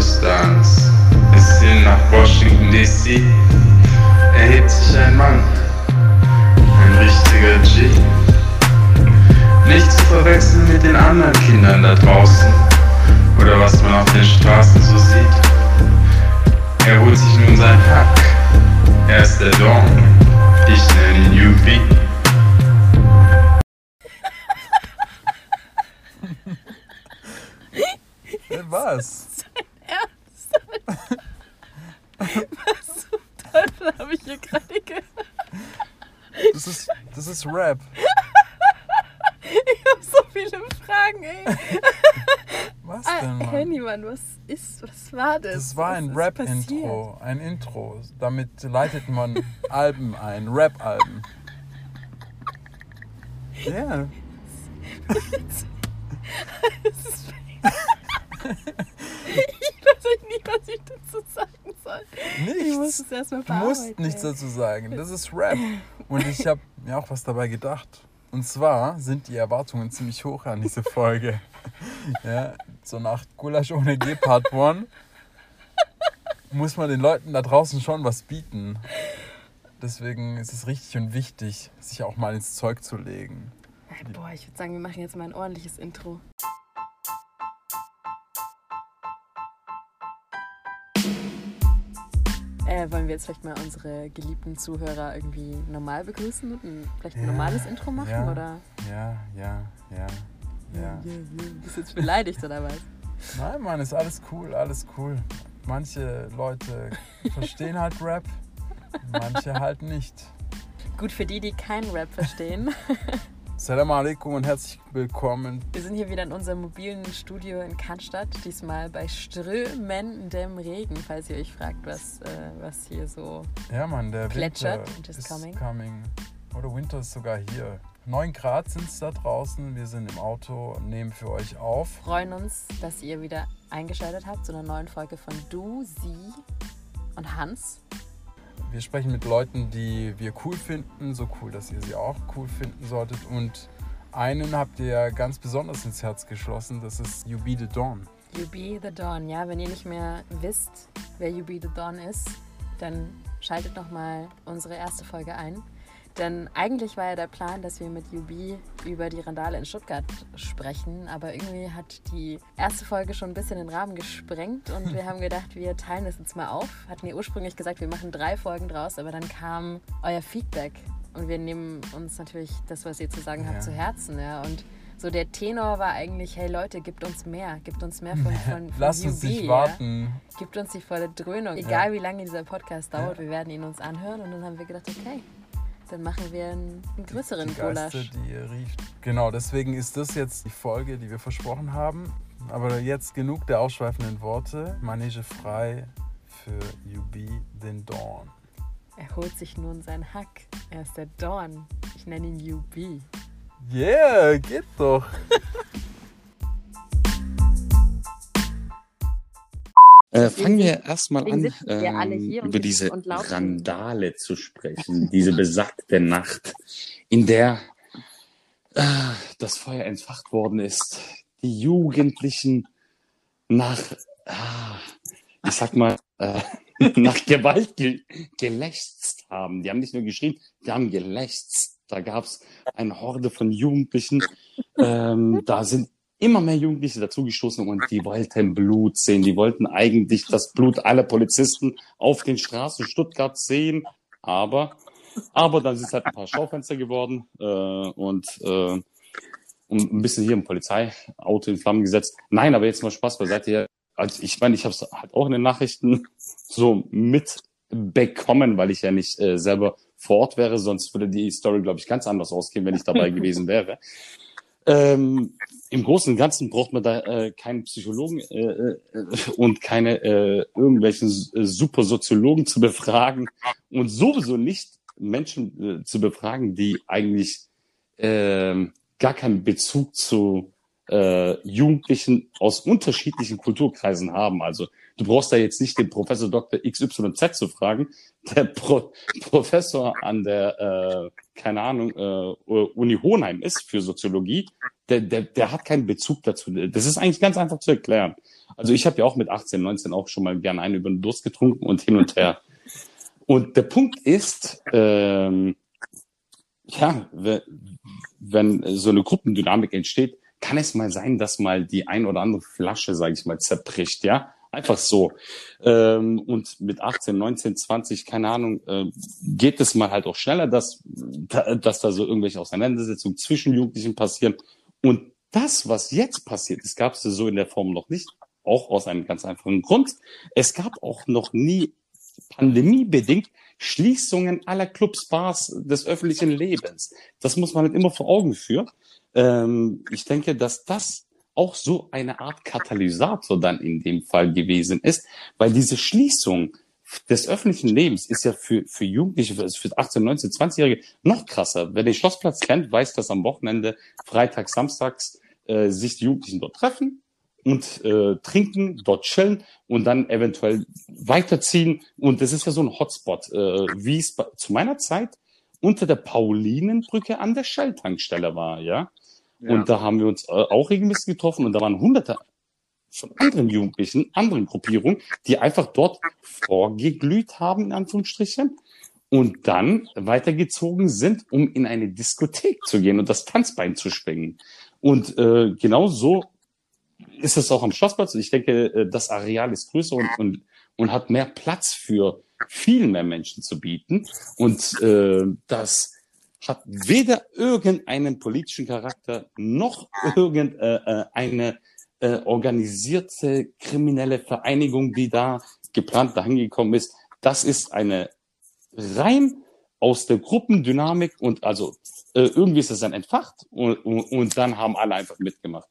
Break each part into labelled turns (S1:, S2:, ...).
S1: Kurdistans bis hin nach Washington DC erhebt sich ein Mann, ein richtiger G. Nicht zu verwechseln mit den anderen Kindern da draußen oder was man auf den Straßen so sieht. Er holt sich nun sein Hack. Er ist der Dawn. Ich nenne ihn UB.
S2: Was?
S3: Was zum Teufel habe ich hier gerade gehört?
S2: Das ist, das ist Rap.
S3: Ich habe so viele Fragen, ey.
S2: Was
S3: Ah,
S2: denn, Mann?
S3: Handymann, was ist, was war das?
S2: Das war ein Rap-Intro. Ein Intro. Damit leitet man Alben ein. Rap-Alben. Ja.
S3: passiert? Das ist ich weiß nicht, was ich dazu sagen soll. Ich muss
S2: Nichts.
S3: es erstmal
S2: Du musst nichts dazu sagen. Das ist Rap. Und ich habe mir auch was dabei gedacht. Und zwar sind die Erwartungen ziemlich hoch an diese Folge. Ja, so nach Gulasch ohne G Part 1 muss man den Leuten da draußen schon was bieten. Deswegen ist es richtig und wichtig, sich auch mal ins Zeug zu legen.
S3: Boah, ich würde sagen, wir machen jetzt mal ein ordentliches Intro. Äh, wollen wir jetzt vielleicht mal unsere geliebten Zuhörer irgendwie normal begrüßen und ein, vielleicht ein
S2: Ja,
S3: normales Intro machen?
S2: ja.
S3: Oder?
S2: Ja, ja, ja, ja.
S3: Bist du jetzt beleidigt oder was?
S2: Nein, Mann, ist alles cool, alles cool. Manche Leute verstehen halt Rap, manche halt nicht.
S3: Gut, für die, die keinen Rap verstehen.
S2: Salam alaikum und herzlich willkommen.
S3: Wir sind hier wieder in unserem mobilen Studio in Cannstatt, diesmal bei strömendem Regen, falls ihr euch fragt, was, äh, was hier so.
S2: Ja, Mann, der
S3: Plätschert,
S2: Winter
S3: is
S2: ist
S3: coming.
S2: coming. Oder Winter ist sogar hier. 9 Grad sind es da draußen. Wir sind im Auto und nehmen für euch auf.
S3: freuen uns, dass ihr wieder eingeschaltet habt zu einer neuen Folge von Du, Sie und Hans.
S2: Wir sprechen mit Leuten, die wir cool finden, so cool, dass ihr sie auch cool finden solltet. Und einen habt ihr ganz besonders ins Herz geschlossen, das ist You Be The Dawn.
S3: You Be The Dawn, ja, wenn ihr nicht mehr wisst, wer You Be The Dawn ist, dann schaltet nochmal unsere erste Folge ein. Denn eigentlich war ja der Plan, dass wir mit UB über die Randale in Stuttgart sprechen, aber irgendwie hat die erste Folge schon ein bisschen den Rahmen gesprengt und wir haben gedacht, wir teilen das jetzt mal auf. Hatten ja ursprünglich gesagt, wir machen drei Folgen draus, aber dann kam euer Feedback und wir nehmen uns natürlich das, was ihr zu sagen habt,
S2: Ja.
S3: zu Herzen. Ja. Und so der Tenor war eigentlich, hey Leute, gibt uns mehr, gibt uns mehr von, von, von
S2: Lasst uns nicht
S3: ja.
S2: warten.
S3: Gibt uns die volle Dröhnung. Egal wie lange dieser Podcast dauert, wir werden ihn uns anhören. Und dann haben wir gedacht, okay, dann machen wir einen, einen größeren
S2: die Geister,
S3: Gulasch.
S2: die ihr riecht. Genau, deswegen ist das jetzt die Folge, die wir versprochen haben. Aber jetzt genug der ausschweifenden Worte. Manege frei für Be The Dawn.
S3: Er holt sich nun sein Hack. Er ist der Dawn. Ich nenne ihn UB.
S2: Yeah, geht doch.
S4: Äh, fangen wir erstmal an, ähm, über diese. Randale zu sprechen. diese besagte Nacht, in der äh, das Feuer entfacht worden ist. Die Jugendlichen nach, ah, ich sag mal, äh, nach Gewalt ge gelächzt haben. Die haben nicht nur geschrien, die haben gelächzt. Da gab's eine Horde von Jugendlichen. Ähm, da sind immer mehr Jugendliche dazugestoßen und die wollten Blut sehen. Die wollten eigentlich das Blut aller Polizisten auf den Straßen Stuttgart sehen. Aber, aber dann sind es halt ein paar Schaufenster geworden äh, und, äh, und ein bisschen hier im Polizeiauto in Flammen gesetzt. Nein, aber jetzt mal Spaß beiseite. Also ich meine, ich habe es halt auch in den Nachrichten so mitbekommen, weil ich ja nicht äh, selber vor Ort wäre, sonst würde die Story, glaube ich, ganz anders ausgehen, wenn ich dabei gewesen wäre. Ähm, Im Großen und Ganzen braucht man da äh, keinen Psychologen äh, äh, und keine äh, irgendwelchen äh, Supersoziologen zu befragen und sowieso nicht Menschen äh, zu befragen, die eigentlich ähm, gar keinen Bezug zu äh, Jugendlichen aus unterschiedlichen Kulturkreisen haben. Also du brauchst da jetzt nicht den Professor Dr. XYZ zu fragen. Der Pro Professor an der, äh, keine Ahnung, äh, Uni Hohenheim ist für Soziologie. der, der, der hat keinen Bezug dazu. Das ist eigentlich ganz einfach zu erklären. Also ich habe ja auch mit 18, 19 auch schon mal gerne einen über den Durst getrunken und hin und her. Und der Punkt ist, ähm, ja, wenn so eine Gruppendynamik entsteht, kann es mal sein, dass mal die ein oder andere Flasche, sage ich mal, zerbricht, ja. Einfach so. Ähm, und mit 18, 19, 20, keine Ahnung, äh, geht es mal halt auch schneller, dass, dass da so irgendwelche Auseinandersetzungen zwischen Jugendlichen passieren. Und das, was jetzt passiert ist, gab es so in der Form noch nicht. Auch aus einem ganz einfachen Grund. Es gab auch noch nie pandemiebedingt Schließungen aller Clubs, Bars des öffentlichen Lebens. Das muss man halt immer vor Augen führen. Ähm, ich denke, dass das auch so eine Art Katalysator dann in dem Fall gewesen ist, weil diese Schließung des öffentlichen Lebens ist ja für, für Jugendliche, für, für 18, 19, 20-Jährige noch krasser. Wer den Schlossplatz kennt, weiß, dass am Wochenende, Freitags, Samstags, äh, sich die Jugendlichen dort treffen und äh, trinken, dort chillen und dann eventuell weiterziehen. Und das ist ja so ein Hotspot, äh, wie es zu meiner Zeit unter der Paulinenbrücke an der Shell-Tankstelle war, ja. Und da haben wir uns äh, auch regelmäßig getroffen und da waren hunderte von anderen Jugendlichen, anderen Gruppierungen, die einfach dort vorgeglüht haben, in Anführungsstrichen, und dann weitergezogen sind, um in eine Diskothek zu gehen und das Tanzbein zu schwingen. Und äh, genau so ist es auch am Schlossplatz. Ich denke, äh, das Areal ist größer und, und, und hat mehr Platz für viel mehr Menschen zu bieten. Und äh, das hat weder irgendeinen politischen Charakter noch irgendeine äh, äh, organisierte kriminelle Vereinigung, die da geplant dahin gekommen ist. Das ist eine rein aus der Gruppendynamik und also äh, irgendwie ist es dann entfacht und, und, und dann haben alle einfach mitgemacht.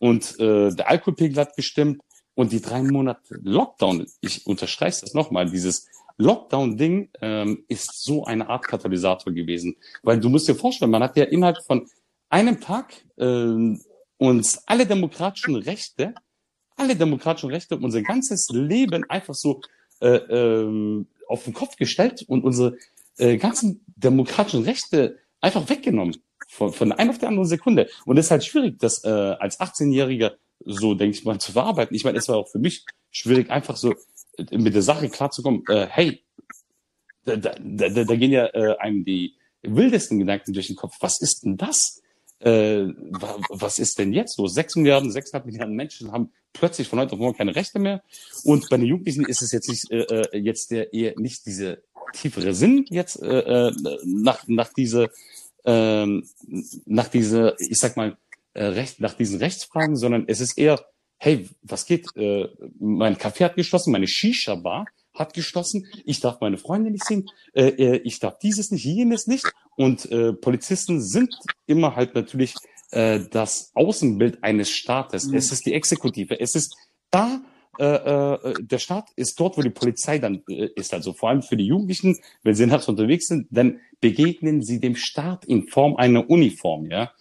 S4: Und äh, der Alkoholpegel hat gestimmt und die drei Monate Lockdown, ich unterstreiche das nochmal, dieses Lockdown-Ding ähm, ist so eine Art Katalysator gewesen. Weil du musst dir vorstellen, man hat ja innerhalb von einem Tag äh, uns alle demokratischen Rechte, alle demokratischen Rechte, unser ganzes Leben einfach so äh, äh, auf den Kopf gestellt und unsere äh, ganzen demokratischen Rechte einfach weggenommen. Von, von einer auf der anderen Sekunde. Und es ist halt schwierig, das äh, als 18-Jähriger so, denke ich mal, zu verarbeiten. Ich meine, es war auch für mich schwierig, einfach so mit der Sache klarzukommen, äh, hey, da, da, da, da gehen ja äh, einem die wildesten Gedanken durch den Kopf. Was ist denn das? Äh, was ist denn jetzt so? Sechs Milliarden, sechseinhalb Milliarden Menschen haben plötzlich von heute auf morgen keine Rechte mehr. Und bei den Jugendlichen ist es jetzt nicht äh, äh jetzt der eher nicht diese tiefere Sinn jetzt äh, äh, nach nach diese äh, nach diese ich sag mal äh, recht nach diesen Rechtsfragen, sondern es ist eher hey, was geht? Äh, mein Café hat geschlossen, meine Shisha-Bar hat geschlossen, ich darf meine Freunde nicht sehen, äh, äh, ich darf dieses nicht, jenes nicht. Und äh, Polizisten sind immer halt natürlich äh, das Außenbild eines Staates. Mhm. Es ist die Exekutive. Es ist da, äh, äh, der Staat ist dort, wo die Polizei dann äh, ist. Also vor allem für die Jugendlichen, wenn sie nachts unterwegs sind, dann begegnen sie dem Staat in Form einer Uniform, ja.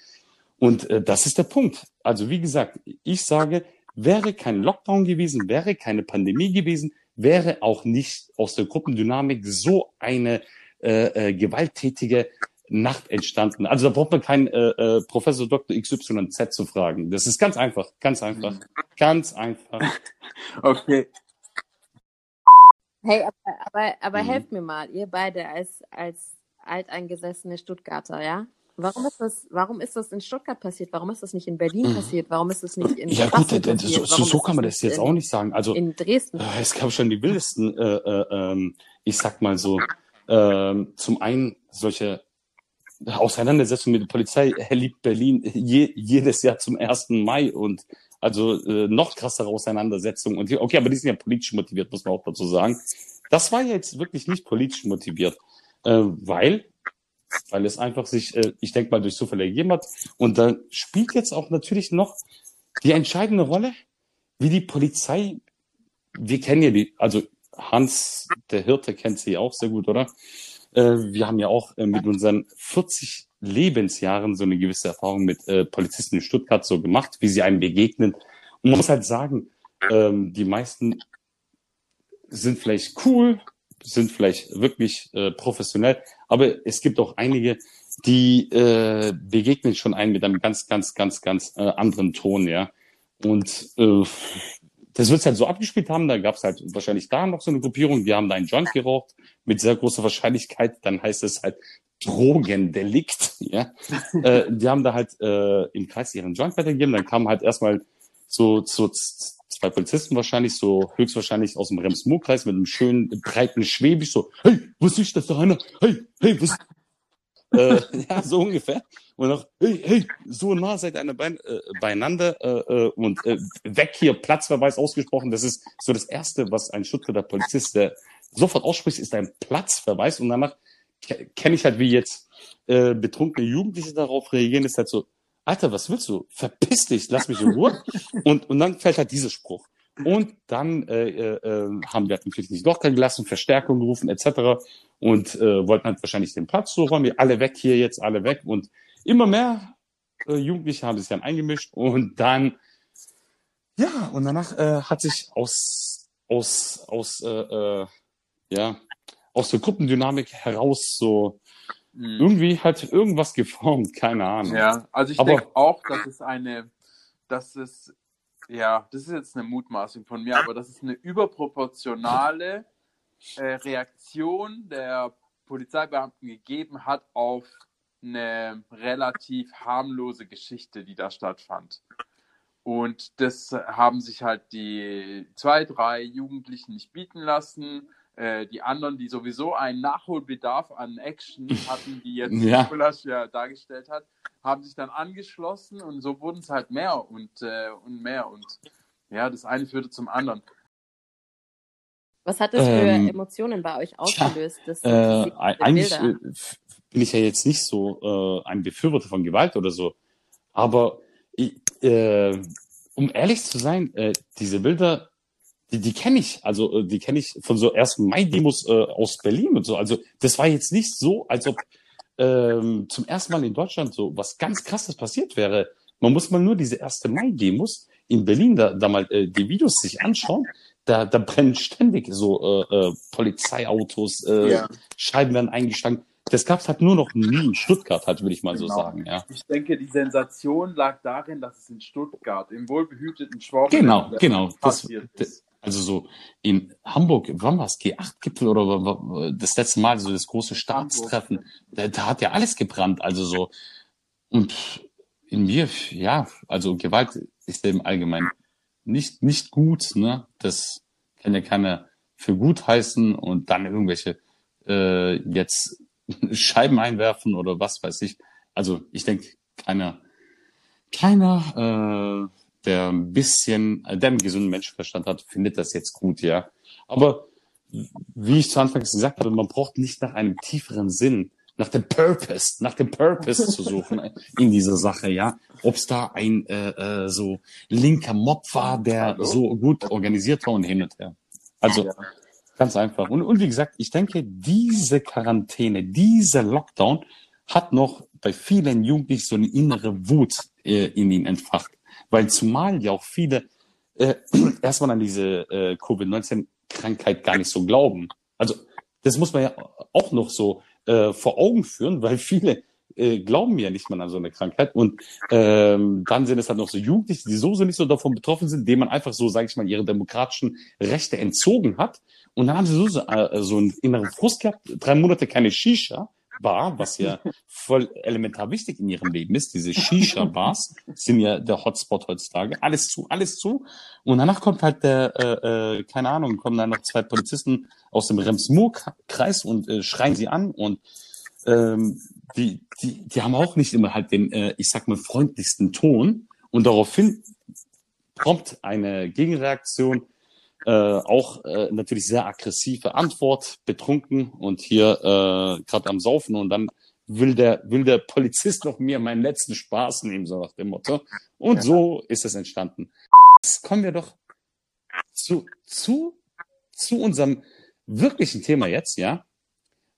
S4: Und äh, das ist der Punkt. Also wie gesagt, ich sage, Wäre kein Lockdown gewesen, wäre keine Pandemie gewesen, wäre auch nicht aus der Gruppendynamik so eine äh, äh, gewalttätige Nacht entstanden. Also da braucht man keinen äh, äh, Professor Dr. XYZ zu fragen. Das ist ganz einfach, ganz einfach, ganz einfach.
S5: Okay.
S3: Hey, aber, aber, aber mhm. helft mir mal, ihr beide als, als alteingesessene Stuttgarter, ja? Warum ist das, warum ist das in Stuttgart passiert? Warum ist das nicht in Berlin mhm. passiert? Warum ist das nicht in
S4: Ja gut, passiert? so, so, so kann man das jetzt in, auch nicht sagen. Also
S3: in Dresden. Äh,
S4: es gab schon die wildesten, äh, äh, ähm, ich sag mal so, äh, zum einen solche Auseinandersetzungen mit der Polizei erlebt Berlin je, jedes Jahr zum 1. Mai und also äh, noch krassere Auseinandersetzungen. Und okay, aber die sind ja politisch motiviert, muss man auch dazu sagen. Das war jetzt wirklich nicht politisch motiviert, äh, weil weil es einfach sich, äh, ich denke mal, durch Zufall ergeben hat. Und da spielt jetzt auch natürlich noch die entscheidende Rolle, wie die Polizei, wir kennen ja die, also Hans, der Hirte, kennt sie auch sehr gut, oder? Äh, wir haben ja auch äh, mit unseren 40 Lebensjahren so eine gewisse Erfahrung mit äh, Polizisten in Stuttgart so gemacht, wie sie einem begegnen. Und man muss halt sagen, ähm, die meisten sind vielleicht cool, sind vielleicht wirklich äh, professionell, aber es gibt auch einige, die äh, begegnen schon einen mit einem ganz, ganz, ganz, ganz äh, anderen Ton, ja. Und äh, das wird halt so abgespielt haben, da gab es halt wahrscheinlich da noch so eine Gruppierung, die haben da einen Joint geraucht, mit sehr großer Wahrscheinlichkeit, dann heißt es halt Drogendelikt, ja. äh, die haben da halt äh, im Kreis ihren Joint weitergegeben, dann kamen halt erstmal so, so zwei Polizisten wahrscheinlich, so höchstwahrscheinlich aus dem Rems-Murr-Kreis mit einem schönen, breiten Schwäbisch, so, hey, was ist das da einer? Hey, hey, was? äh, ja, so ungefähr. Und auch, hey, hey, so nah seid ihr bein, äh, beieinander äh, äh, und äh, weg hier, Platzverweis ausgesprochen. Das ist so das Erste, was ein Stuttgarter Polizist sofort ausspricht, ist ein Platzverweis. Und danach kenne ich halt, wie jetzt äh, betrunkene Jugendliche darauf reagieren, ist halt so, Alter, was willst du? Verpiss dich, lass mich in Ruhe. und, und dann fällt halt dieser Spruch. Und dann äh, äh, haben wir halt natürlich nicht doch gelassen, Verstärkung gerufen etc. Und äh, wollten halt wahrscheinlich den Platz so räumen. Alle weg hier jetzt, alle weg. Und immer mehr äh, Jugendliche haben sich dann eingemischt. Und dann, ja, und danach äh, hat sich aus, aus, aus, äh, äh, ja, aus der Gruppendynamik heraus so mhm. irgendwie halt irgendwas geformt, keine Ahnung.
S5: Ja, also ich denke auch, dass es eine, dass es, ja, das ist jetzt eine Mutmaßung von mir, aber dass es eine überproportionale äh, Reaktion der Polizeibeamten gegeben hat auf eine relativ harmlose Geschichte, die da stattfand. Und das haben sich halt die zwei, drei Jugendlichen nicht bieten lassen. Äh, die anderen, die sowieso einen Nachholbedarf an Action hatten, die jetzt ja. Nikolasch ja dargestellt hat, haben sich dann angeschlossen und so wurden es halt mehr und, äh, und mehr. Und ja, das eine führte zum anderen.
S3: Was hat das für ähm, Emotionen bei euch ausgelöst? Das,
S4: äh, eigentlich äh, bin ich ja jetzt nicht so äh, ein Befürworter von Gewalt oder so. Aber ich, äh, um ehrlich zu sein, äh, diese Bilder die, die kenne ich, also äh, die kenne ich von so ersten Mai-Demos äh, aus Berlin und so. Also das war jetzt nicht so, als ob ähm, zum ersten Mal in Deutschland so was ganz krasses passiert wäre. Man muss mal nur diese erste Mai-Demos in Berlin da, da mal äh, die Videos sich anschauen. Da, da brennen ständig so äh, äh, Polizeiautos, äh, ja. Scheiben werden eingestankt. Das gab es halt nur noch nie in Stuttgart, halt, würde ich mal genau. so sagen. Ja.
S5: Ich denke, die Sensation lag darin, dass es in Stuttgart, im wohlbehüteten Schwaben,
S4: genau, genau, passiert das, ist. Also so in Hamburg, wann war es? G8-Gipfel oder das letzte Mal, so das große Staatstreffen, da, da hat ja alles gebrannt. Also so, und in mir, ja, also Gewalt ist im Allgemeinen nicht, nicht gut, ne? Das kann ja keiner für gut heißen und dann irgendwelche äh, jetzt Scheiben einwerfen oder was weiß ich. Also ich denke, keiner, keiner äh, der ein bisschen, der einen gesunden Menschenverstand hat, findet das jetzt gut, ja. Aber wie ich zu Anfang gesagt habe, man braucht nicht nach einem tieferen Sinn, nach dem Purpose, nach dem Purpose zu suchen in dieser Sache, ja. Ob es da ein äh, äh, so linker Mob war, der so gut organisiert war und hin und her. Also ja. ganz einfach. Und, und wie gesagt, ich denke, diese Quarantäne, dieser Lockdown hat noch bei vielen Jugendlichen so eine innere Wut äh, in ihnen entfacht weil zumal ja auch viele äh, erstmal an diese äh, Covid-19-Krankheit gar nicht so glauben. Also das muss man ja auch noch so äh, vor Augen führen, weil viele äh, glauben ja nicht mal an so eine Krankheit. Und ähm, dann sind es halt noch so Jugendliche, die sowieso nicht so davon betroffen sind, denen man einfach so, sage ich mal, ihre demokratischen Rechte entzogen hat. Und dann haben sie so, so, äh, so einen inneren Frust gehabt, drei Monate keine Shisha Bar, was ja voll elementar wichtig in ihrem Leben ist. Diese Shisha-Bars sind ja der Hotspot heutzutage. Alles zu, alles zu. Und danach kommt halt der, äh, äh, keine Ahnung, kommen dann noch zwei Polizisten aus dem Rems-Murr-Kreis und äh, schreien sie an und ähm, die, die, die haben auch nicht immer halt den, äh, ich sag mal, freundlichsten Ton. Und daraufhin kommt eine Gegenreaktion äh, auch äh, natürlich sehr aggressive Antwort, betrunken und hier äh, gerade am Saufen und dann will der, will der Polizist noch mir meinen letzten Spaß nehmen, so nach dem Motto. Und ja. so ist es entstanden. Jetzt kommen wir doch zu, zu, zu unserem wirklichen Thema jetzt, ja.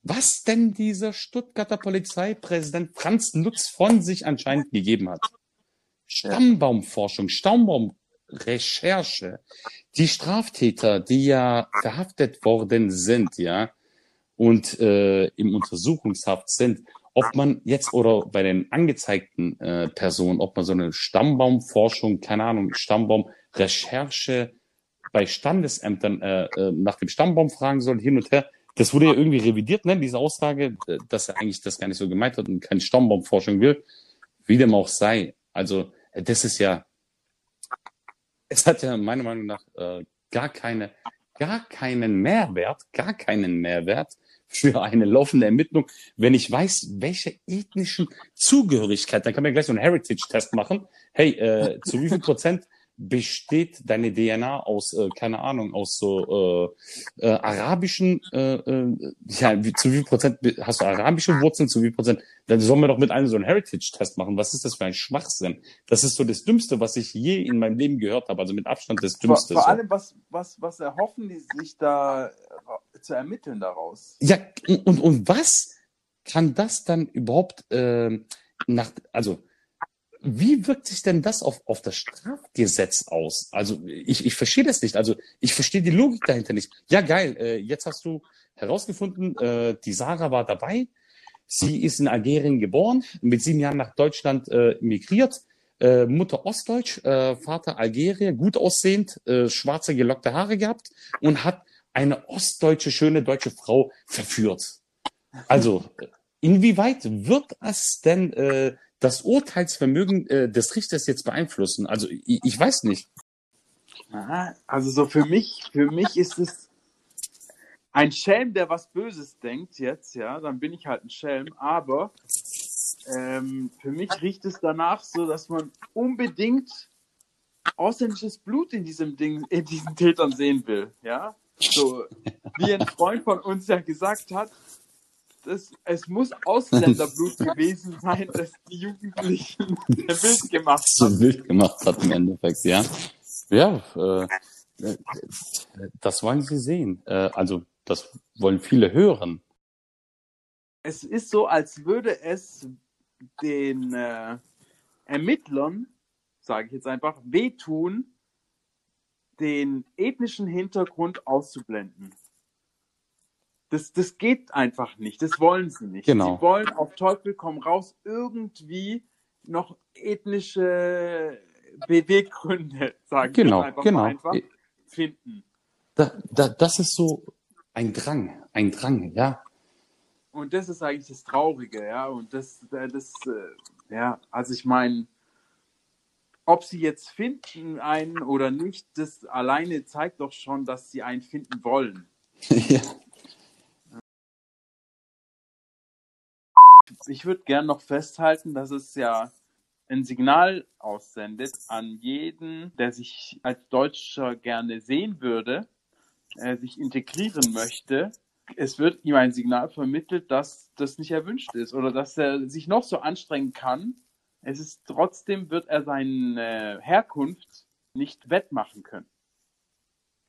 S4: Was denn dieser Stuttgarter Polizeipräsident Franz Nutz von sich anscheinend gegeben hat. Stammbaumforschung, Stammbaum, Recherche. Die Straftäter, die ja verhaftet worden sind, ja, und äh, im Untersuchungshaft sind, ob man jetzt oder bei den angezeigten äh, Personen, ob man so eine Stammbaumforschung, keine Ahnung, Stammbaumrecherche bei Standesämtern äh, äh, nach dem Stammbaum fragen soll, hin und her. Das wurde ja irgendwie revidiert, ne, diese Aussage, äh, dass er eigentlich das gar nicht so gemeint hat und keine Stammbaumforschung will. Wie dem auch sei. Also, das ist ja, es hat ja meiner Meinung nach äh, gar keine, gar keinen Mehrwert, gar keinen Mehrwert für eine laufende Ermittlung, wenn ich weiß, welche ethnischen Zugehörigkeit, dann kann man gleich so einen Heritage-Test machen. Hey, äh, zu wie viel Prozent besteht deine DNA aus, äh, keine Ahnung, aus so äh, äh, arabischen, äh, äh, ja, wie, zu wie viel Prozent hast du arabische Wurzeln, zu wie viel Prozent, dann sollen wir doch mit einem so einen Heritage-Test machen. Was ist das für ein Schwachsinn? Das ist so das Dümmste, was ich je in meinem Leben gehört habe, also mit Abstand das Dümmste.
S5: Vor, vor
S4: so.
S5: allem, was, was, was erhoffen die sich da äh, zu ermitteln daraus?
S4: Ja, und, und was kann das dann überhaupt äh, nach, also wie wirkt sich denn das auf, auf das Strafgesetz aus? Also ich, ich verstehe das nicht. Also ich verstehe die Logik dahinter nicht. Ja, geil, äh, jetzt hast du herausgefunden, äh, die Sarah war dabei. Sie ist in Algerien geboren, mit sieben Jahren nach Deutschland äh, migriert. Äh, Mutter Ostdeutsch, äh, Vater Algerier, gut aussehend, äh, schwarze gelockte Haare gehabt und hat eine ostdeutsche, schöne deutsche Frau verführt. Also, inwieweit wird es denn äh, das Urteilsvermögen äh, des Richters jetzt beeinflussen? Also, ich, ich weiß nicht.
S5: Also so für mich, für mich ist es ein Schelm, der was Böses denkt jetzt, ja, dann bin ich halt ein Schelm, aber ähm, für mich riecht es danach so, dass man unbedingt ausländisches Blut in diesem Ding, in diesen Tätern sehen will, ja. So, wie ein Freund von uns ja gesagt hat, das, es muss Ausländerblut gewesen sein, das die Jugendlichen wild gemacht
S4: so
S5: haben.
S4: wild gemacht hat im Endeffekt, ja. Ja, äh, das wollen sie sehen. Äh, also, das wollen viele hören.
S5: es ist so, als würde es den äh, Ermittlern, sage ich jetzt einfach, wehtun, den ethnischen Hintergrund auszublenden. Das, das geht einfach nicht. Das wollen sie nicht.
S4: Genau.
S5: Sie wollen auf Teufel komm raus irgendwie noch ethnische Beweggründe, sage ich
S4: Genau,
S5: einfach
S4: genau.
S5: mal einfach, finden.
S4: Da, da, das ist so ein Drang, ein Drang, ja.
S5: Und das ist eigentlich das Traurige, ja. Und das, äh, das, äh, ja, also ich meine, ob sie jetzt finden einen oder nicht, das alleine zeigt doch schon, dass sie einen finden wollen.
S4: ja.
S5: Ich würde gern noch festhalten, dass es ja ein Signal aussendet an jeden, der sich als Deutscher gerne sehen würde, äh, sich integrieren möchte. Es wird ihm ein Signal vermittelt, dass das nicht erwünscht ist oder dass er sich noch so anstrengen kann. Es ist trotzdem wird er seine Herkunft nicht wettmachen können.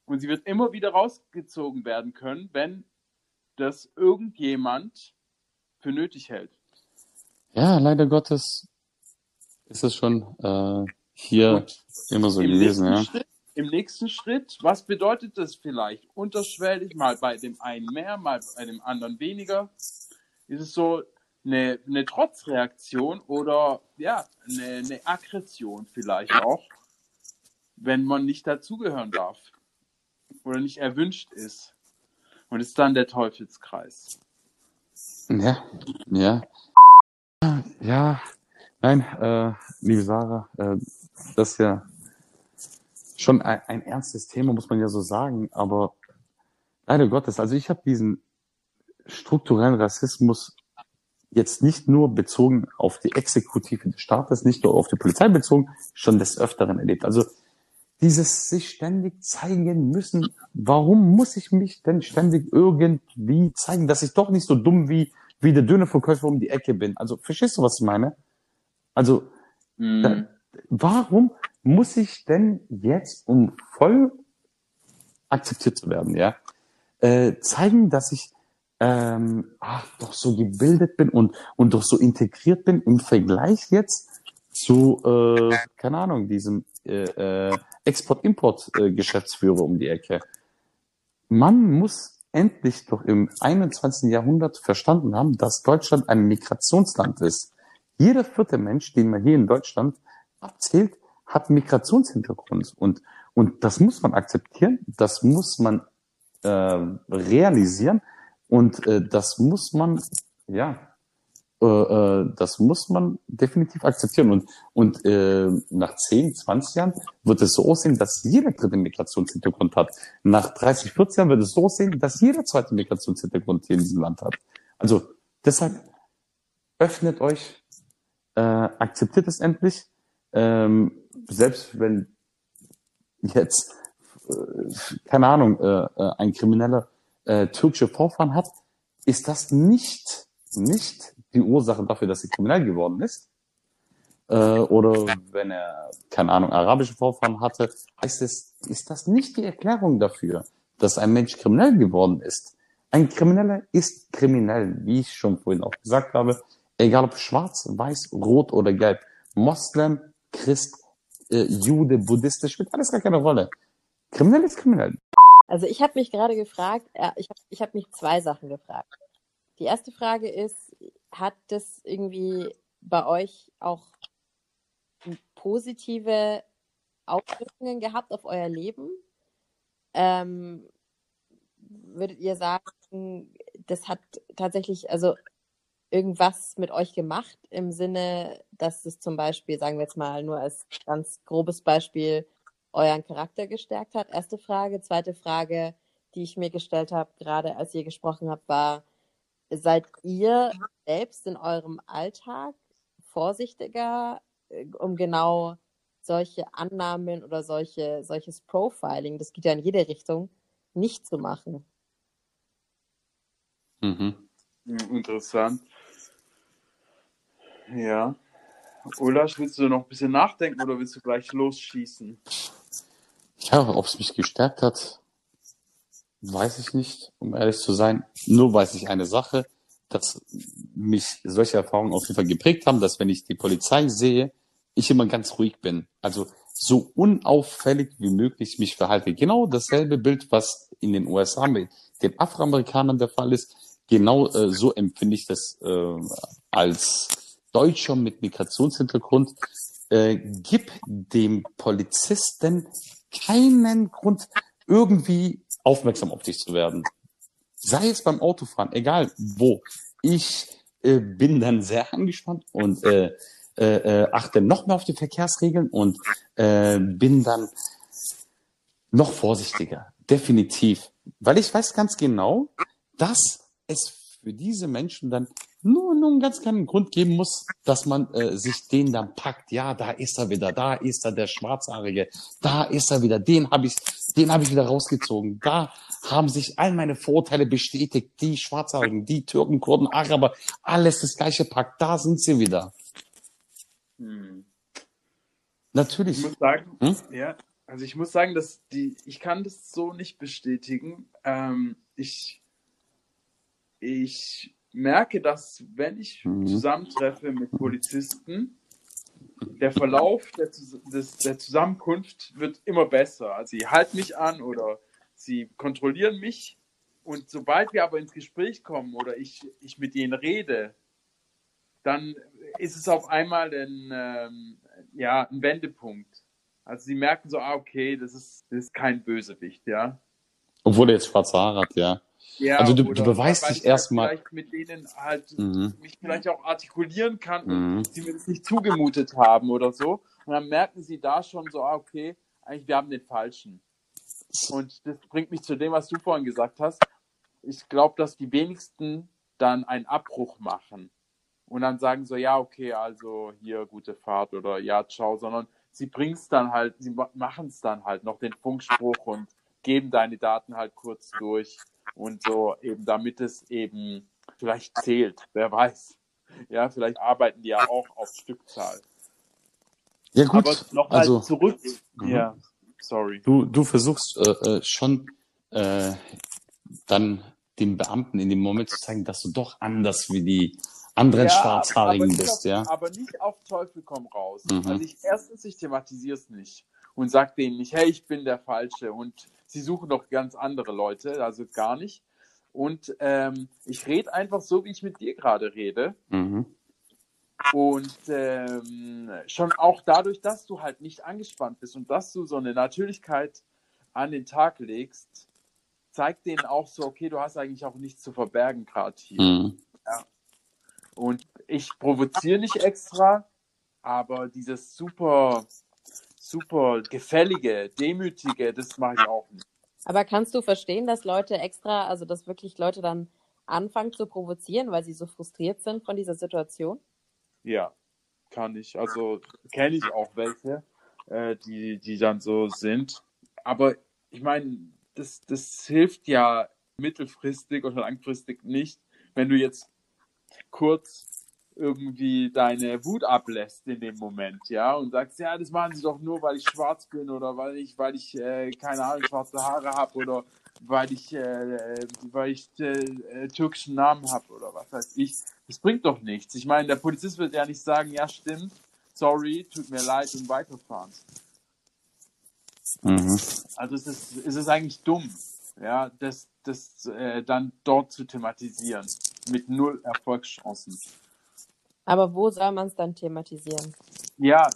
S5: Und sie wird immer wieder rausgezogen werden können, wenn das irgendjemand für nötig hält.
S4: Ja, leider Gottes ist es schon äh, hier
S5: Und
S4: immer so
S5: Im
S4: gewesen,
S5: nächsten,
S4: ja.
S5: Schritt, Im nächsten Schritt, was bedeutet das vielleicht? Unterschwellig, mal bei dem einen mehr, mal bei dem anderen weniger. Ist es so eine, eine Trotzreaktion oder ja, eine, eine Aggression vielleicht auch, wenn man nicht dazugehören darf oder nicht erwünscht ist. Und ist dann der Teufelskreis.
S4: Ja, ja. Ja, nein, äh, liebe Sarah, äh, das ist ja schon ein, ein ernstes Thema, muss man ja so sagen, aber leider Gottes, also ich habe diesen strukturellen Rassismus jetzt nicht nur bezogen auf die Exekutive des Staates, nicht nur auf die Polizei bezogen, schon des Öfteren erlebt. Also dieses sich ständig zeigen müssen, warum muss ich mich denn ständig irgendwie zeigen, dass ich doch nicht so dumm wie, wie der Dönerverkäufer um die Ecke bin. Also verstehst du, was ich meine? Also da, warum muss ich denn jetzt, um voll akzeptiert zu werden, ja, äh, zeigen, dass ich ähm, ach, doch so gebildet bin und, und doch so integriert bin im Vergleich jetzt zu, äh, keine Ahnung, diesem äh, äh, Export-Import-Geschäftsführer um die Ecke. Man muss endlich doch im 21. Jahrhundert verstanden haben, dass Deutschland ein Migrationsland ist. Jeder vierte Mensch, den man hier in Deutschland abzählt, hat Migrationshintergrund. Und, und das muss man akzeptieren, das muss man äh, realisieren und äh, das muss man, ja, äh, äh, das muss man definitiv akzeptieren. Und, und äh, nach 10, 20 Jahren wird es so aussehen, dass jeder dritte Migrationshintergrund hat. Nach 30, 40 Jahren wird es so aussehen, dass jeder zweite Migrationshintergrund hier in diesem Land hat. Also deshalb öffnet euch, äh, akzeptiert es endlich. Ähm, selbst wenn jetzt, äh, keine Ahnung, äh, äh, ein Krimineller äh, türkische Vorfahren hat, ist das nicht, nicht die Ursache dafür, dass er kriminell geworden ist. Äh, oder wenn er, keine Ahnung, arabische Vorfahren hatte, heißt es, ist das nicht die Erklärung dafür, dass ein Mensch kriminell geworden ist. Ein Krimineller ist kriminell, wie ich schon vorhin auch gesagt habe, egal ob schwarz, weiß, rot oder gelb, Moslem, Christ, äh, Jude, Buddhist, spielt alles gar keine Rolle. Kriminell ist kriminell.
S3: Also ich habe mich gerade gefragt, äh, ich habe ich hab mich zwei Sachen gefragt. Die erste Frage ist, hat das irgendwie bei euch auch positive Auswirkungen gehabt auf euer Leben? Ähm, würdet ihr sagen, das hat tatsächlich also irgendwas mit euch gemacht im Sinne, dass es zum Beispiel, sagen wir jetzt mal nur als ganz grobes Beispiel, euren Charakter gestärkt hat? Erste Frage. Zweite Frage, die ich mir gestellt habe, gerade als ihr gesprochen habt, war, seid ihr selbst in eurem Alltag vorsichtiger, äh, um genau solche Annahmen oder solche, solches Profiling, das geht ja in jede Richtung, nicht zu machen?
S5: Mhm. Interessant. Ja. Ulas, willst du noch ein bisschen nachdenken oder willst du gleich losschießen?
S4: Ja, ob es mich gestärkt hat, weiß ich nicht, um ehrlich zu sein. Nur weiß ich eine Sache, dass mich solche Erfahrungen auf jeden Fall geprägt haben, dass wenn ich die Polizei sehe, ich immer ganz ruhig bin. Also so unauffällig wie möglich mich verhalte. Genau dasselbe Bild, was in den USA mit den Afroamerikanern der Fall ist. Genau äh, so empfinde ich das äh, als Deutscher mit Migrationshintergrund. Äh, gib dem Polizisten keinen Grund, irgendwie aufmerksam auf dich zu werden. Sei es beim Autofahren, egal wo. Ich äh, bin dann sehr angespannt und äh, äh, äh, achte noch mehr auf die Verkehrsregeln und äh, bin dann noch vorsichtiger. Definitiv. Weil ich weiß ganz genau, dass es für diese Menschen dann nur, nur einen ganz kleinen Grund geben muss, dass man äh, sich den dann packt. Ja, da ist er wieder, da ist er der Schwarzhaarige, da ist er wieder, den habe ich, den habe ich wieder rausgezogen. Da haben sich all meine Vorurteile bestätigt. Die Schwarzhaarigen, die Türken, Kurden, Araber, alles das gleiche Pakt. Da sind sie wieder.
S5: Hm.
S4: Natürlich.
S5: Ich muss sagen,
S4: Hm?
S5: ja, also ich muss sagen, dass die, ich kann das so nicht bestätigen. Ähm, ich, ich merke, dass wenn ich
S4: Mhm.
S5: zusammentreffe mit Polizisten, der Verlauf der, des, der Zusammenkunft wird immer besser. Also sie halten mich an oder sie kontrollieren mich. Und sobald wir aber ins Gespräch kommen oder ich, ich mit ihnen rede, dann ist es auf einmal ein, ähm, ja, ein Wendepunkt. Also sie merken so, ah, okay, das ist, das ist kein Bösewicht, ja.
S4: Obwohl er jetzt schwarze Haare hat, ja.
S5: Ja,
S4: Also du- du beweist dich
S5: ich
S4: erstmal-
S5: vielleicht mit denen halt
S4: Mhm.
S5: mich vielleicht auch artikulieren kann
S4: Mhm.
S5: sie mir das nicht zugemutet haben oder so. Und dann merken sie da schon so, ah, okay, eigentlich wir haben den Falschen. Und das bringt mich zu dem, was du vorhin gesagt hast. Ich glaube, dass die wenigsten dann einen Abbruch machen und dann sagen so, ja, okay, also hier gute Fahrt oder ja, ciao, sondern sie bringen es dann halt, sie machen es dann halt noch den Funkspruch und geben deine Daten halt kurz durch und so eben, damit es eben vielleicht zählt, wer weiß. Ja, vielleicht arbeiten die ja auch auf Stückzahl.
S4: Ja gut,
S5: Aber nochmal
S4: also
S5: zurück.
S4: Mhm.
S5: Ja, sorry.
S4: du, du versuchst äh, äh, schon äh, dann dem Beamten in dem Moment zu zeigen, dass du doch anders wie die anderen Schwarzhaarigen
S5: nicht
S4: bist,
S5: auf,
S4: ja.
S5: Aber nicht auf Teufel komm raus.
S4: Mhm.
S5: Also ich erstens, ich thematisiere es nicht und sag denen nicht, hey, ich bin der Falsche und sie suchen doch ganz andere Leute, also gar nicht. Und ähm, ich rede einfach so, wie ich mit dir gerade rede.
S4: Mhm.
S5: Und ähm, schon auch dadurch, dass du halt nicht angespannt bist und dass du so eine Natürlichkeit an den Tag legst, zeigt denen auch so, okay, du hast eigentlich auch nichts zu verbergen gerade hier.
S4: Mhm.
S5: Und ich provoziere nicht extra, aber dieses super, super gefällige, demütige, das mache ich auch nicht.
S3: Aber kannst du verstehen, dass Leute extra, also dass wirklich Leute dann anfangen zu provozieren, weil sie so frustriert sind von dieser Situation?
S5: Ja, kann ich. Also kenne ich auch welche, äh, die, die dann so sind. Aber ich meine, das, das hilft ja mittelfristig oder langfristig nicht, wenn du jetzt kurz irgendwie deine Wut ablässt in dem Moment, ja, und sagst, ja, das machen sie doch nur, weil ich schwarz bin oder weil ich, weil ich, äh, keine Ahnung, schwarze Haare habe oder weil ich, äh, weil ich äh, türkischen Namen habe oder was weiß ich. Das bringt doch nichts. Ich meine, der Polizist wird ja nicht sagen, ja, stimmt, sorry, tut mir leid und weiterfahren.
S4: Mhm.
S5: Also es ist, es ist eigentlich dumm, ja, das, das äh, dann dort zu thematisieren mit null Erfolgschancen.
S3: Aber wo soll man es dann thematisieren?
S5: Ja,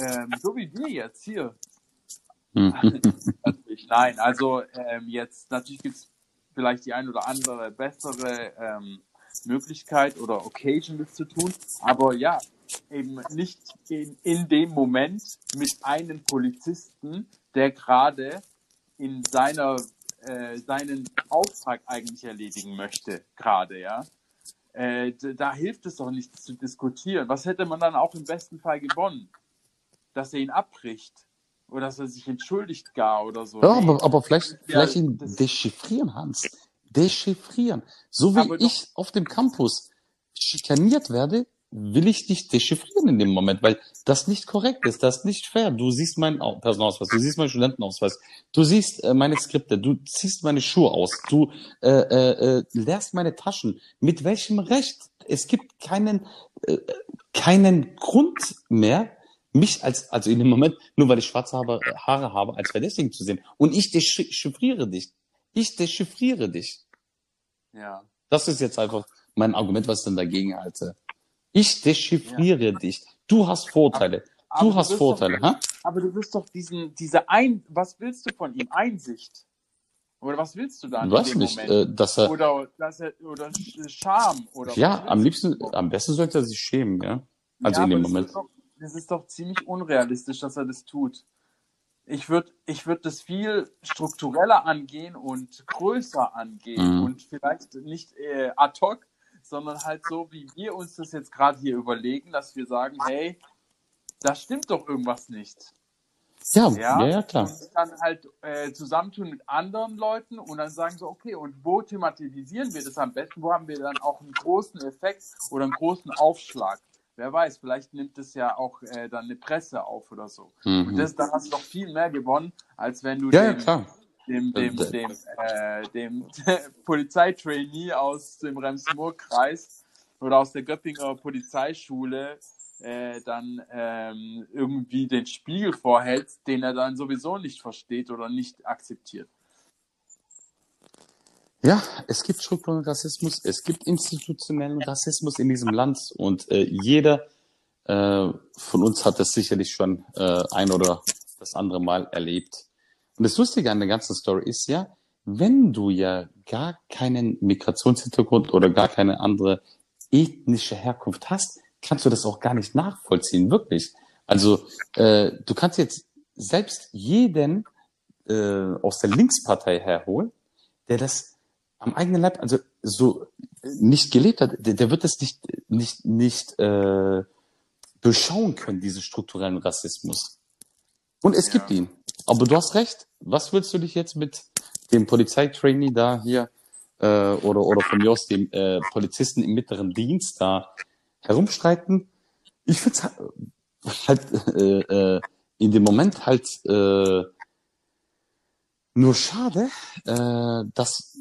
S5: ähm, so wie wir jetzt hier. Natürlich, nein, also ähm, jetzt natürlich gibt es vielleicht die ein oder andere bessere ähm, Möglichkeit oder Occasion das zu tun, aber ja, eben nicht in, in dem Moment mit einem Polizisten, der gerade in seiner äh, seinen Auftrag eigentlich erledigen möchte, gerade, ja. Äh, da hilft es doch nicht zu diskutieren. Was hätte man dann auch im besten Fall gewonnen? Dass er ihn abbricht oder dass er sich entschuldigt gar oder so.
S4: Ja, aber, aber vielleicht,
S5: Ja,
S4: vielleicht ihn dechiffrieren, Hans. Dechiffrieren. So wie ich auf dem Campus schikaniert werde, will ich dich dechiffrieren in dem Moment, weil das nicht korrekt ist, das ist nicht fair. Du siehst meinen Au- Personalausweis, du siehst meinen Studentenausweis, du siehst äh, meine Skripte, du ziehst meine Schuhe aus, du äh, äh, äh, leerst meine Taschen. Mit welchem Recht? Es gibt keinen, äh, keinen Grund mehr, mich als, also in dem Moment, nur weil ich schwarze Haare, Haare habe, als Verdächtigen zu sehen. Und ich dechiffriere dich. Ich dechiffriere dich.
S5: Ja.
S4: Das ist jetzt einfach mein Argument, was ich dann dagegen halte. Ich dechiffriere dich. Du hast Vorteile.
S5: Aber
S4: Du hast
S5: wirst
S4: Vorteile,
S5: Doch,
S4: ha?
S5: aber du wirst doch diesen, diese ein, was willst du von ihm? Einsicht. Oder was willst du dann
S4: Du weißt
S5: in dem
S4: nicht,
S5: Moment?
S4: äh, dass er,
S5: oder, dass er, oder Sch- Scham oder
S4: ja, am
S5: du?
S4: liebsten, am besten sollte er sich schämen, ja. Also in
S5: aber
S4: dem Moment.
S5: Ist doch, das ist doch ziemlich unrealistisch, dass er das tut. Ich würde ich würd das viel struktureller angehen und größer angehen
S4: Mhm.
S5: und vielleicht nicht äh, ad hoc, sondern halt so, wie wir uns das jetzt gerade hier überlegen, dass wir sagen, hey, da stimmt doch irgendwas nicht.
S4: Ja,
S5: Ja,
S4: ja, ja, klar.
S5: Und dann halt äh, zusammentun mit anderen Leuten und dann sagen so, okay, und wo thematisieren wir das am besten? Wo haben wir dann auch einen großen Effekt oder einen großen Aufschlag? Wer weiß, vielleicht nimmt es ja auch äh, dann eine Presse auf oder so. Und
S4: Mhm.
S5: das, da hast du doch viel mehr gewonnen, als wenn du
S4: Ja, ja,
S5: dem,
S4: klar.
S5: Dem, dem, dem, äh, dem Polizeitrainee aus dem Rems-Murr-Kreis oder aus der Göppinger Polizeischule äh, dann ähm, irgendwie den Spiegel vorhältst, den er dann sowieso nicht versteht oder nicht akzeptiert.
S4: Ja, es gibt strukturellen Rassismus, es gibt institutionellen Rassismus in diesem Land und äh, jeder äh, von uns hat das sicherlich schon äh, ein oder das andere Mal erlebt. Und das Lustige an der ganzen Story ist ja, wenn du ja gar keinen Migrationshintergrund oder gar keine andere ethnische Herkunft hast, kannst du das auch gar nicht nachvollziehen, wirklich. Also äh, du kannst jetzt selbst jeden äh, aus der Linkspartei herholen, der das am eigenen Leib, also so nicht gelebt hat, der, der wird das nicht, nicht, nicht äh, durchschauen können, diesen strukturellen Rassismus. Und es
S5: Ja.
S4: gibt ihn. Aber du hast recht. Was willst du dich jetzt mit dem Polizeitrainee da hier äh, oder, oder von mir aus dem äh, Polizisten im mittleren Dienst da herumstreiten? Ich finde halt, äh, äh, in dem Moment halt äh, nur schade, äh, dass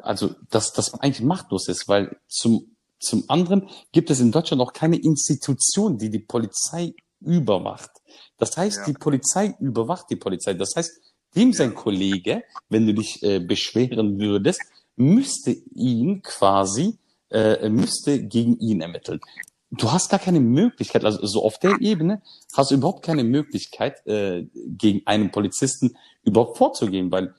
S4: also dass man eigentlich machtlos ist, weil zum zum anderen gibt es in Deutschland auch keine Institution, die die Polizei überwacht. Das heißt,
S5: Ja.
S4: die Polizei überwacht die Polizei. Das heißt, dem sein Kollege, wenn du dich äh, beschweren würdest, müsste ihn quasi, äh, müsste gegen ihn ermitteln. Du hast gar keine Möglichkeit, also so auf der Ebene hast du überhaupt keine Möglichkeit, äh, gegen einen Polizisten überhaupt vorzugehen, weil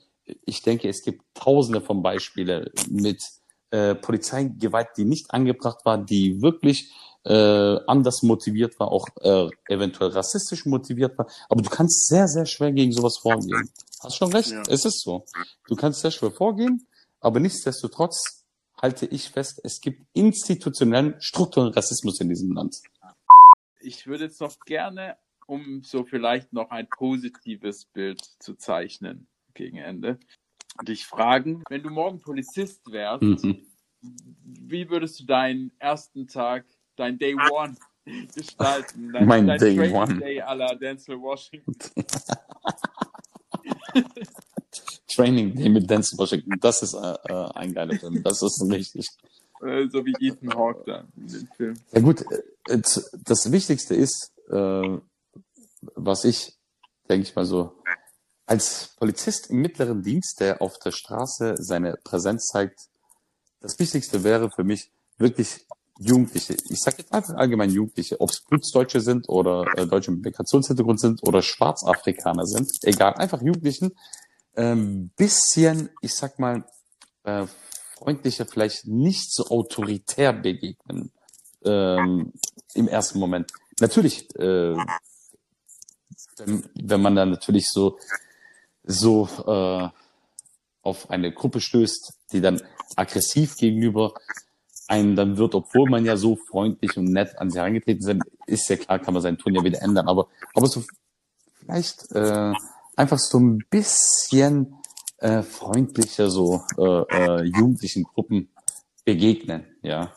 S4: ich denke, es gibt tausende von Beispielen mit äh, Polizeigewalt, die nicht angebracht war, die wirklich äh, anders motiviert war, auch äh, eventuell rassistisch motiviert war. Aber du kannst sehr, sehr schwer gegen sowas vorgehen. Hast schon recht,
S1: Ja.
S4: es ist so. Du kannst sehr schwer vorgehen, aber nichtsdestotrotz halte ich fest, es gibt institutionellen, strukturellen Rassismus in diesem Land.
S5: Ich würde jetzt noch gerne, um so vielleicht noch ein positives Bild zu zeichnen gegen Ende, dich fragen, wenn du morgen Polizist wärst,
S4: Mhm.
S5: wie würdest du deinen ersten Tag, dein Day One gestalten? Dein,
S4: Mein
S5: dein
S4: Day
S5: Training
S4: One.
S5: Day à la Denzel Washington.
S4: Training Day mit Denzel Washington, das ist äh, äh, ein geiler Film. Das ist richtig.
S5: Äh, so wie Ethan Hawke da in dem Film.
S4: Ja gut, äh, das Wichtigste ist, äh, was ich, denke ich mal so, als Polizist im mittleren Dienst, der auf der Straße seine Präsenz zeigt, das Wichtigste wäre für mich wirklich Jugendliche. Ich sage jetzt einfach allgemein Jugendliche, ob es Blutsdeutsche sind oder äh, Deutsche mit Migrationshintergrund sind oder Schwarzafrikaner sind, egal, einfach Jugendlichen, ähm, bisschen, ich sag mal, äh, freundlicher, vielleicht nicht so autoritär begegnen ähm, im ersten Moment. Natürlich, äh, wenn, wenn man dann natürlich so so äh, auf eine Gruppe stößt, die dann aggressiv gegenüber einen dann wird, obwohl man ja so freundlich und nett an sie herangetreten sind, ist ja klar, kann man seinen Ton ja wieder ändern. Aber, aber so vielleicht äh, einfach so ein bisschen äh, freundlicher so äh, äh, jugendlichen Gruppen begegnen, ja.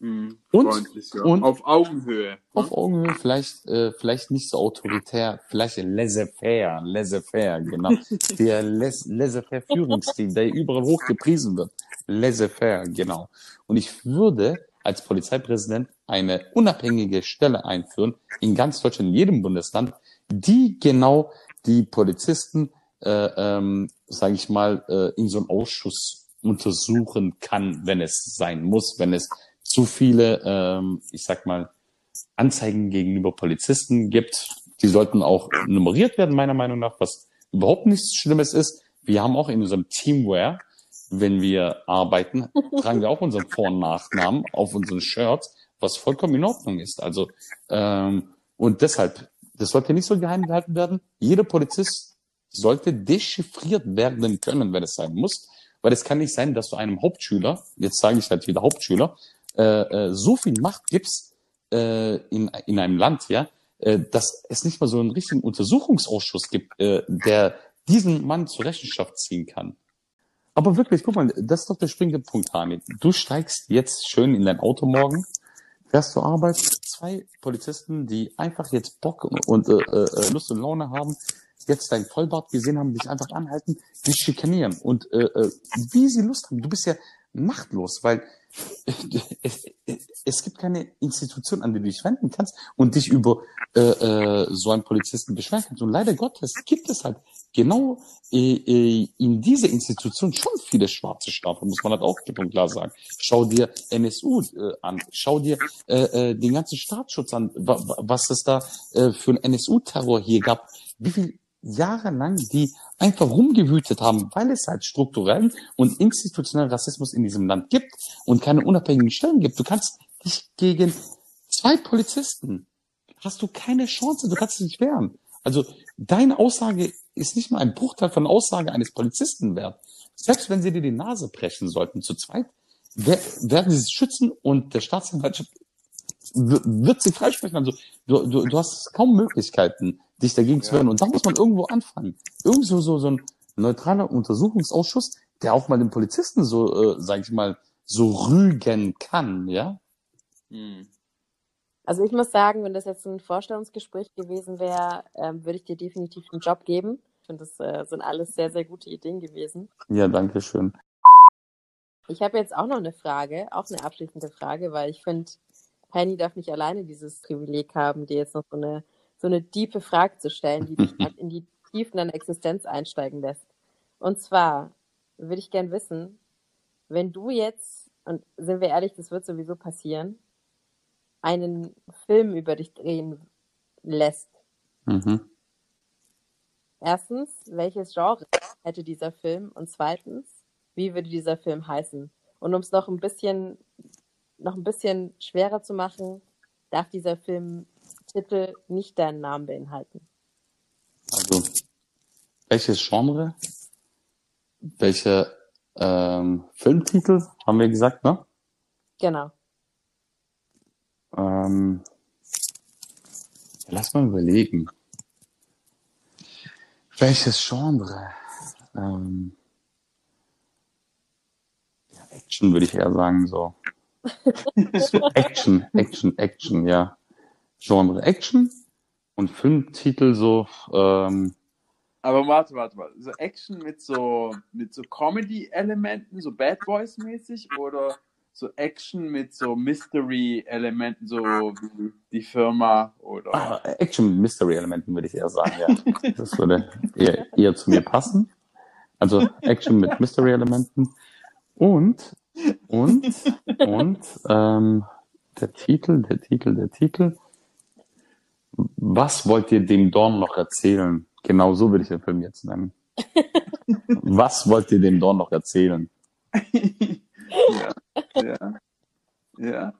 S5: Mhm.
S4: Und- und-
S5: Auf Augenhöhe.
S4: Auf Augenhöhe, vielleicht, äh, vielleicht nicht so autoritär, vielleicht laissez-faire, laissez-faire, genau. Der laisse- laissez-faire Führungsstil, der überall hoch gepriesen wird. Laissez-faire, genau. Und ich würde als Polizeipräsident eine unabhängige Stelle einführen, in ganz Deutschland, in jedem Bundesland, die genau die Polizisten, äh, ähm, sage ich mal, äh, in so einem Ausschuss untersuchen kann, wenn es sein muss, wenn es zu viele, ähm, ich sag mal, Anzeigen gegenüber Polizisten gibt. Die sollten auch nummeriert werden, meiner Meinung nach, was überhaupt nichts Schlimmes ist. Wir haben auch in unserem Teamwear, wenn wir arbeiten, tragen wir auch unseren Vor- und Nachnamen auf unseren Shirts, was vollkommen in Ordnung ist. Also, ähm, und deshalb, das sollte nicht so geheim gehalten werden. Jeder Polizist sollte dechiffriert werden können, wenn es sein muss. Weil es kann nicht sein, dass du einem Hauptschüler, jetzt sage ich halt wieder Hauptschüler, äh, äh, so viel Macht gibst äh, in, in einem Land, ja, äh, dass es nicht mal so einen richtigen Untersuchungsausschuss gibt, äh, der diesen Mann zur Rechenschaft ziehen kann. Aber wirklich, guck mal, das ist doch der springende Punkt, Hani. Du steigst jetzt schön in dein Auto morgen, fährst zur Arbeit, zwei Polizisten, die einfach jetzt Bock und, äh, äh, Lust und Laune haben, jetzt dein Vollbart gesehen haben, dich einfach anhalten, dich schikanieren und äh, wie sie Lust haben. Du bist ja machtlos, weil es, es gibt keine Institution, an die du dich wenden kannst und dich über äh, äh, so einen Polizisten beschweren kannst. Und leider Gottes gibt es halt genau äh, äh, in dieser Institution schon viele schwarze Schafe, muss man halt auch klipp und klar sagen. Schau dir NSU äh, an, schau dir äh, äh, den ganzen Staatsschutz an, wa wa- was es da äh, für einen NSU-Terror hier gab, wie viel jahrelang die einfach rumgewütet haben, weil es halt strukturellen und institutionellen Rassismus in diesem Land gibt und keine unabhängigen Stellen gibt. Du kannst dich gegen zwei Polizisten hast du keine Chance, du kannst dich wehren. Also deine Aussage ist nicht mal ein Bruchteil von Aussage eines Polizisten wert. Selbst wenn sie dir die Nase brechen sollten zu zweit, wer- werden sie sich schützen und der Staatsanwaltschaft wird sie freisprechen. Also du, du, du hast kaum Möglichkeiten, dich dagegen zu wehren. Und da muss man irgendwo anfangen. Irgendwo so, so ein neutraler Untersuchungsausschuss, der auch mal den Polizisten so, äh, sag ich mal, so rügen kann, ja?
S5: Hm.
S3: Also ich muss sagen, wenn das jetzt ein Vorstellungsgespräch gewesen wäre, ähm, würde ich dir definitiv einen Job geben. Ich finde, das äh, sind alles sehr, sehr gute Ideen gewesen.
S4: Ja, danke schön.
S3: Ich habe jetzt auch noch eine Frage, auch eine abschließende Frage, weil ich finde, Henny darf nicht alleine dieses Privileg haben, dir jetzt noch so eine, so eine tiefe Frage zu stellen, die dich in die Tiefen deiner Existenz einsteigen lässt. Und zwar, würde ich gern wissen, wenn du jetzt, und sind wir ehrlich, das wird sowieso passieren, einen Film über dich drehen lässt.
S4: Mhm.
S3: Erstens, welches Genre hätte dieser Film? Und zweitens, wie würde dieser Film heißen? Und um es noch ein bisschen, noch ein bisschen schwerer zu machen, darf dieser Filmtitel nicht deinen Namen beinhalten.
S4: Also, welches Genre? Welche ähm, Filmtitel haben wir gesagt, ne?
S3: Genau.
S4: Ähm, lass mal überlegen. Welches Genre? Ähm, Action würde ich eher sagen, so. Action, Action, Action, ja. Genre Action und Filmtitel so, ähm,
S2: Aber warte, warte, warte. So Action mit so, mit so Comedy-Elementen, so Bad Boys-mäßig oder so Action mit so Mystery-Elementen, so wie die Firma oder.
S4: ah, Action mit Mystery-Elementen würde ich eher sagen, ja. Das würde eher, eher zu mir passen. Also Action mit Mystery-Elementen und, und, und, ähm, der Titel, der Titel, der Titel. Was wollt ihr dem Dorn noch erzählen? Genau so würde ich den Film jetzt nennen. Was wollt ihr dem Dorn noch erzählen?
S2: ja, ja, ja.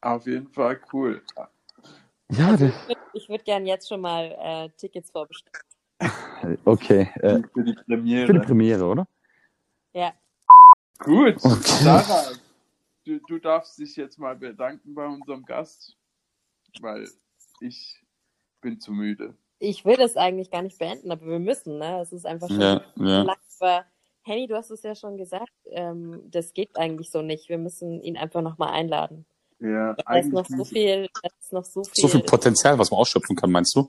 S2: Auf jeden Fall cool.
S4: Ja, der,
S3: Ich würde gern jetzt schon mal äh, Tickets vorbestellen.
S4: okay. Äh,
S2: Für die
S4: für die
S2: Premiere.
S4: Premiere, oder?
S3: Ja.
S2: Gut,
S4: Okay.
S2: Sarah, du, du darfst dich jetzt mal bedanken bei unserem Gast, weil ich bin zu müde.
S3: Ich will das eigentlich gar nicht beenden, aber wir müssen, ne? Es ist einfach schon
S4: Ja, ja.
S3: lang. Aber Henny, du hast es ja schon gesagt, ähm, das geht eigentlich so nicht. Wir müssen ihn einfach nochmal einladen.
S2: Ja,
S3: Da ist noch so viel, da ist noch so viel.
S4: So viel Potenzial, was man ausschöpfen kann, meinst du?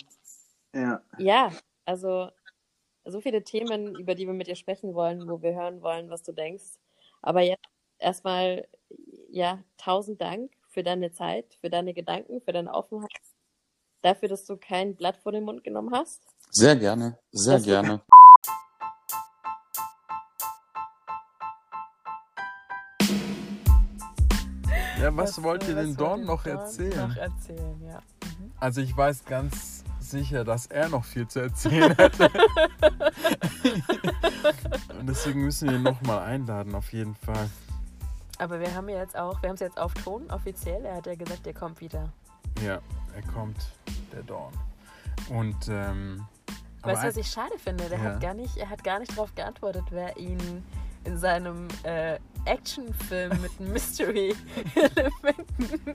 S2: Ja,
S3: Ja, also so viele Themen, über die wir mit dir sprechen wollen, wo wir hören wollen, was du denkst. Aber jetzt erstmal, ja, tausend Dank für deine Zeit, für deine Gedanken, für deine Offenheit, dafür, dass du kein Blatt vor den Mund genommen hast.
S4: Sehr gerne, sehr
S3: Das-
S4: gerne.
S2: ja was, wollt ihr
S3: was
S2: den Dorn noch
S3: Dorn
S2: erzählen?
S3: Noch erzählen, ja. Mhm.
S2: Also ich weiß ganz sicher, dass er noch viel zu erzählen hätte. Und deswegen müssen wir ihn nochmal einladen, auf jeden Fall.
S3: Aber wir haben ja jetzt auch, wir haben es jetzt auf Ton offiziell. Er hat ja gesagt, er kommt wieder.
S2: Ja, er kommt, der Dorn. Und ähm,
S3: Weißt du, was ich schade finde? Der
S2: Ja.
S3: hat gar nicht, er hat gar nicht darauf geantwortet, wer ihn in seinem äh, Actionfilm mit Mystery-Elementen,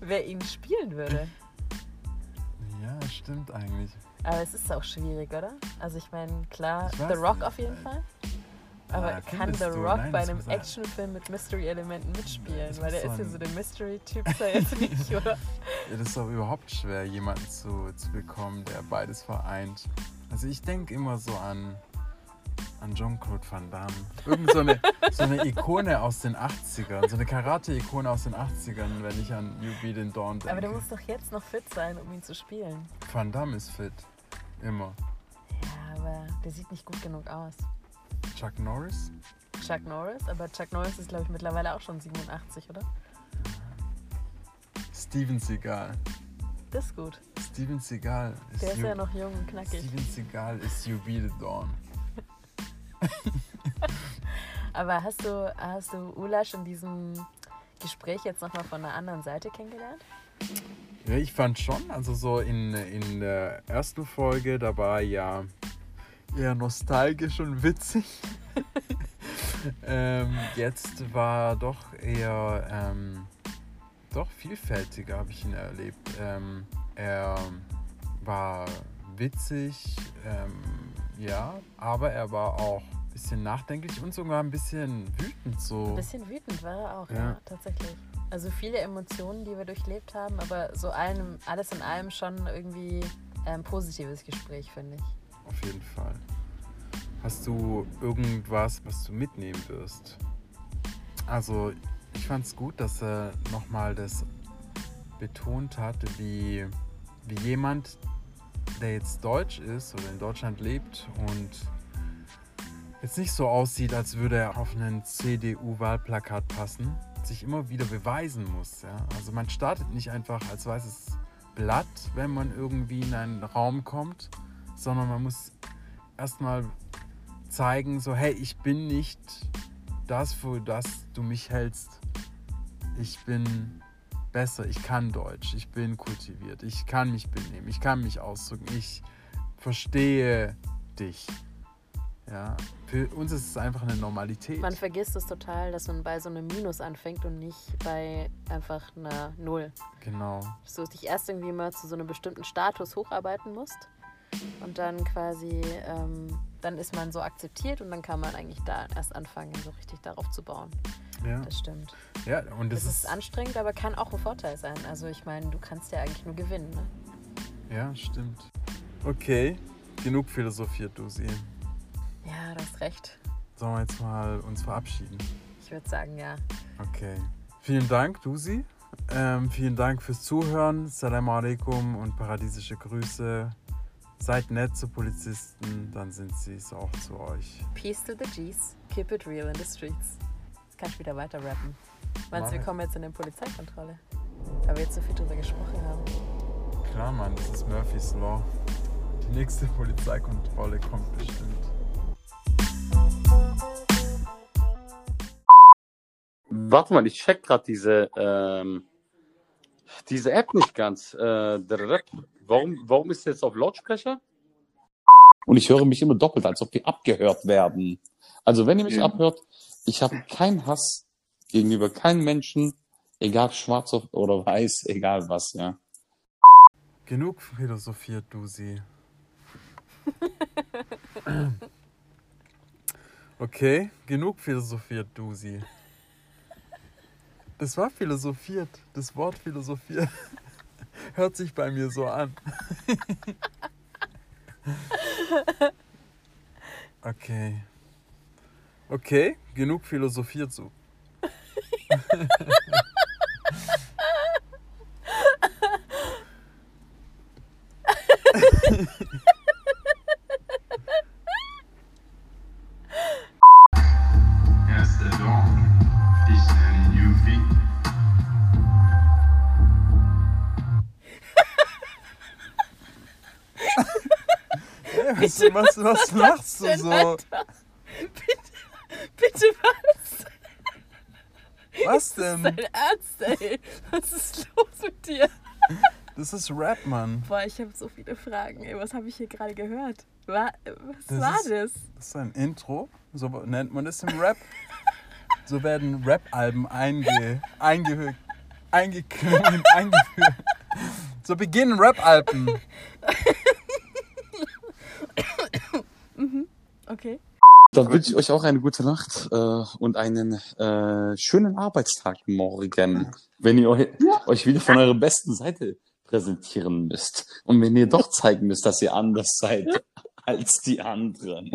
S3: wer ihn spielen würde.
S2: ja, stimmt eigentlich.
S3: Aber es ist auch schwierig, oder? Also ich meine, klar,
S2: Ich
S3: The Rock
S2: nicht,
S3: auf jeden Fall. Aber
S2: Ah,
S3: kann The? Rock
S2: Nein,
S3: bei einem Actionfilm mit Mystery-Elementen mitspielen?
S2: Das
S3: Weil der ist ja so der Mystery-Typ ist er jetzt nicht, oder?
S2: Ja, das ist doch überhaupt schwer, jemanden zu, zu bekommen, der beides vereint. Also ich denke immer so an, an Jean-Claude Van Damme. Irgend so eine, so eine Ikone aus den 80ern, so eine Karate-Ikone aus den 80ern, wenn ich an You Be den Dawn denke.
S3: Aber der muss doch jetzt noch fit sein, um ihn zu spielen.
S2: Van Damme ist fit. Immer.
S3: Ja, aber der sieht nicht gut genug aus.
S2: Chuck Norris?
S3: Chuck Norris, aber Chuck Norris ist, glaube ich, mittlerweile auch schon 87, oder?
S2: Steven Seagal.
S3: Das ist gut.
S2: Steven Seagal ist,
S3: Der ist ja noch jung und knackig.
S2: Steven Seagal ist the Dawn.
S3: Aber hast du, hast du Ulasch in diesem Gespräch jetzt nochmal von einer anderen Seite kennengelernt?
S2: Ja, ich fand schon, also so in, in der ersten Folge, da war ja eher nostalgisch und witzig. ähm, jetzt war doch eher ähm, doch vielfältiger, habe ich ihn erlebt. Ähm, er war witzig, ähm, ja, aber er war auch ein bisschen nachdenklich und sogar ein bisschen wütend so.
S3: Ein bisschen wütend war er auch, ja,
S2: Ja.
S3: tatsächlich. Also viele Emotionen, die wir durchlebt haben, aber so allem, alles in allem schon irgendwie ein positives Gespräch, finde ich.
S2: Auf jeden Fall. Hast du irgendwas, was du mitnehmen wirst? Also, ich fand es gut, dass er nochmal das betont hat, wie, wie jemand, der jetzt deutsch ist oder in Deutschland lebt und jetzt nicht so aussieht, als würde er auf einen CDU-Wahlplakat passen, sich immer wieder beweisen muss. Ja? Also man startet nicht einfach als weißes Blatt, wenn man irgendwie in einen Raum kommt, sondern man muss erstmal zeigen, so hey, ich bin nicht das, für das du mich hältst. Ich bin besser, ich kann Deutsch, ich bin kultiviert, ich kann mich benehmen, ich kann mich ausdrücken, ich verstehe dich. Ja, für uns ist es einfach eine Normalität.
S3: Man vergisst es total, dass man bei so einem Minus anfängt und nicht bei einfach einer Null.
S2: Genau.
S3: Dass du dich erst irgendwie mal zu so einem bestimmten Status hocharbeiten musst und dann quasi, ähm, dann ist man so akzeptiert und dann kann man eigentlich da erst anfangen, so richtig darauf zu bauen.
S2: Ja,
S3: Das stimmt.
S2: ja und
S3: Das
S2: das
S3: ist anstrengend, aber kann auch ein Vorteil sein. Also ich meine, du kannst ja eigentlich nur gewinnen. Ne?
S2: Ja, stimmt. Okay, genug philosophiert, Dusi.
S3: Ja, du hast recht.
S2: Sollen wir jetzt mal uns verabschieden?
S3: Ich würde sagen, ja.
S2: Okay. Vielen Dank, Dusi. Ähm, vielen Dank fürs Zuhören. Salam alaikum und paradiesische Grüße. Seid nett zu Polizisten, dann sind sie es auch zu euch.
S3: Peace to the G's. Keep it real in the streets. Jetzt kannst du wieder weiter rappen. Meinst du, wir kommen jetzt in eine Polizeikontrolle? Weil wir jetzt so viel drüber gesprochen haben.
S2: Klar, Mann, das ist Murphy's Law. Die nächste Polizeikontrolle kommt bestimmt.
S4: Warte mal, ich check gerade diese, ähm, diese App nicht ganz. Äh, der Rap. Warum, warum ist jetzt auf Lautsprecher? Und ich höre mich immer doppelt, als ob wir abgehört werden. Also wenn ihr mich
S5: Ja.
S4: abhört, ich habe keinen Hass gegenüber keinem Menschen, egal schwarz oder weiß, egal was, ja.
S2: Genug philosophiert, Dusi. Okay, genug philosophiert, Dusi. Das war philosophiert. Das Wort philosophiert hört sich bei mir so an. Okay. Okay, genug philosophiert so. Hey, was, was, was machst du so?
S3: Bitte was?
S2: Was denn?
S3: Dein Ernst, ey? Was ist los mit dir?
S2: Das ist Rap, Mann.
S3: Boah, ich habe so viele Fragen. Ey, was habe ich hier gerade gehört? Wa was
S2: Das
S3: war
S2: ist-
S3: das?
S2: Das ist ein Intro, so nennt man es im Rap. So werden Rap-Alben einge, einge, eingeklungen, eingeführt. So beginnen Rap-Alben.
S3: Okay.
S4: Dann wünsche ich euch auch eine gute Nacht äh, und einen äh, schönen Arbeitstag morgen, wenn ihr eu euch wieder von eurer besten Seite präsentieren müsst. Und wenn ihr doch zeigen müsst, dass ihr anders seid als die anderen.